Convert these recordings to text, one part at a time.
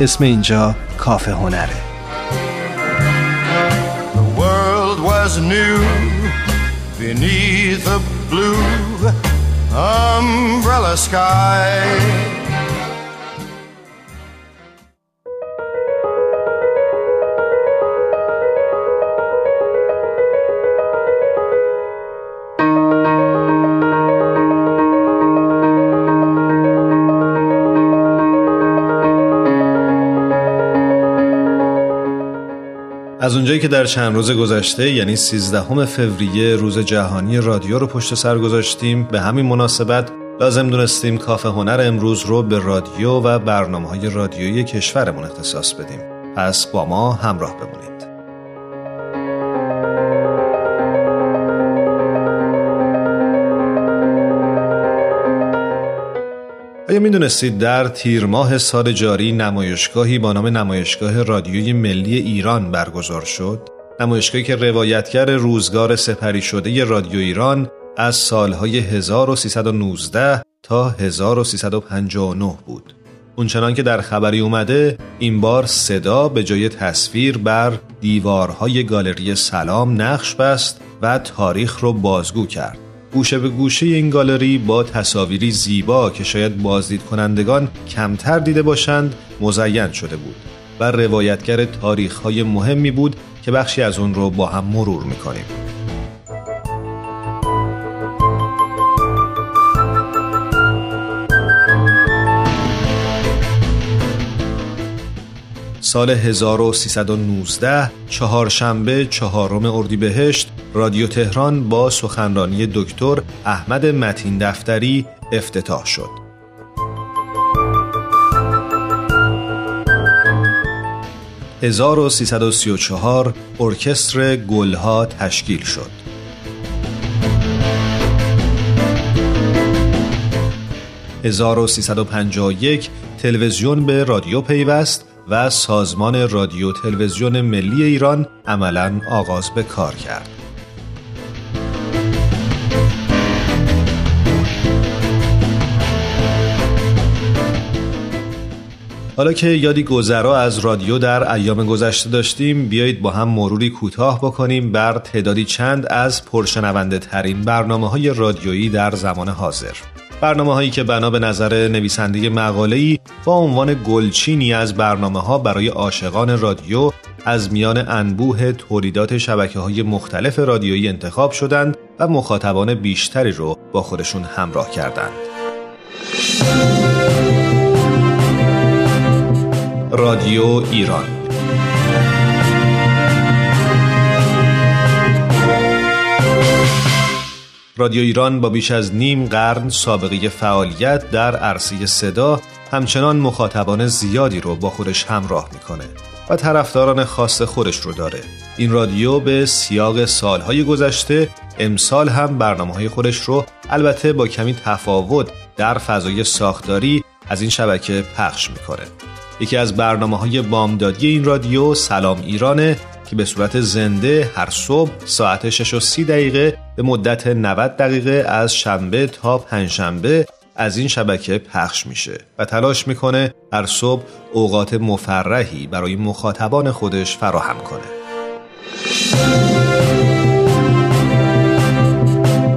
اسم اینجا کافه هنره The world was new beneath a blue umbrella sky از اونجایی که در چند روز گذشته یعنی 13 فوریه روز جهانی رادیو رو پشت سر گذاشتیم. به همین مناسبت لازم دونستیم کافه هنر امروز رو به رادیو و برنامه های رادیویی کشورمون اختصاص بدیم. پس با ما همراه بمونید. آیا می‌دونستید در تیر ماه سال جاری نمایشگاهی با نام نمایشگاه رادیوی ملی ایران برگزار شد؟ نمایشگاهی که روایتگر روزگار سپری شده رادیو ایران از سالهای 1319 تا 1359 بود. اونچنان که در خبری اومده این بار صدا به جای تصویر بر دیوارهای گالری سلام نقش بست و تاریخ رو بازگو کرد. گوشه به گوشه این گالری با تصاویری زیبا که شاید بازدید کنندگان کمتر دیده باشند مزین شده بود و روایتگر تاریخ های مهمی بود که بخشی از اون رو با هم مرور می‌کنیم. سال 1319 چهارشنبه چهارم اردیبهشت رادیو تهران با سخنرانی دکتر احمد متین دفتری افتتاح شد. چهار ارکستر گلها تشکیل شد. 1351 تلویزیون به رادیو پیوست و سازمان رادیو تلویزیون ملی ایران عملا آغاز به کار کرد. حالا که یادی گذرا از رادیو در ایام گذشته داشتیم بیایید با هم مروری کوتاه بکنیم بر تعدادی چند از پرشنونده ترین برنامه های رادیویی در زمان حاضر برنامه هایی که بنا به نظر نویسنده مقاله ای با عنوان گلچینی از برنامه ها برای عاشقان رادیو از میان انبوه تولیدات شبکه های مختلف رادیویی انتخاب شدند و مخاطبان بیشتری رو با خودشون همراه کردند. رادیو ایران. رادیو ایران با بیش از نیم قرن سابقه فعالیت در عرصه صدا همچنان مخاطبان زیادی رو با خودش همراه می‌کنه و طرفداران خاص خودش رو داره. این رادیو به سیاق سالهای گذشته امسال هم برنامه های خودش رو البته با کمی تفاوت در فضای ساختاری از این شبکه پخش می‌کنه. یکی از برنامه های بامدادی این رادیو سلام ایرانه که به صورت زنده هر صبح ساعت 6 و 30 دقیقه به مدت 90 دقیقه از شنبه تا پنجشنبه از این شبکه پخش میشه و تلاش می‌کنه هر صبح اوقات مفرحی برای مخاطبان خودش فراهم کنه.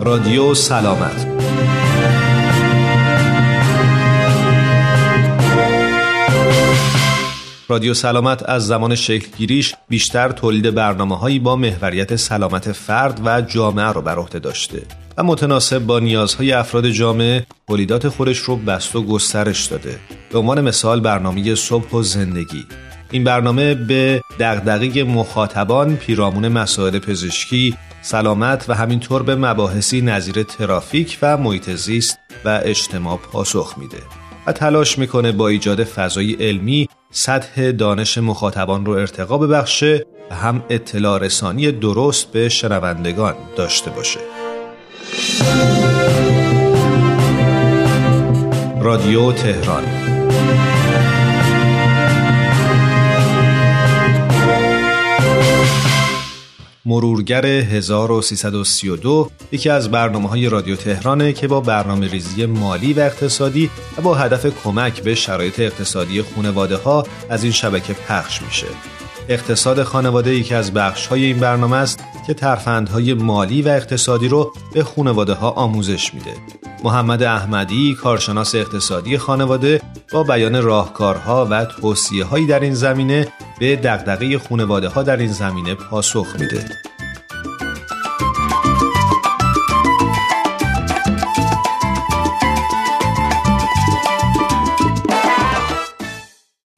رادیو سلامت. رادیو سلامت از زمان شکلگیریش بیشتر تولید برنامه هایی با محوریت سلامت فرد و جامعه رو بر عهده داشته و متناسب با نیازهای افراد جامعه تولیدات خودش رو بست و گسترش داده. به عنوان مثال برنامه صبح و زندگی. این برنامه به دغدغه مخاطبان پیرامون مسائل پزشکی سلامت و همینطور به مباحثی نظیر ترافیک و محیط زیست و اجتماع پاسخ میده و تلاش می‌کنه با ایجاد فضای علمی سطح دانش مخاطبان رو ارتقا ببخشه و هم اطلاع رسانی درست به شنوندگان داشته باشه. رادیو تهران مرورگر 1332 یکی از برنامه های رادیو تهرانه که با برنامه ریزی مالی و اقتصادی و با هدف کمک به شرایط اقتصادی خانواده ها از این شبکه پخش میشه. اقتصاد خانواده یکی از بخش های این برنامه است که ترفندهای مالی و اقتصادی رو به خانواده ها آموزش میده. محمد احمدی کارشناس اقتصادی خانواده با بیان راهکارها و توصیه هایی در این زمینه به دغدغه خانواده ها در این زمینه پاسخ میده.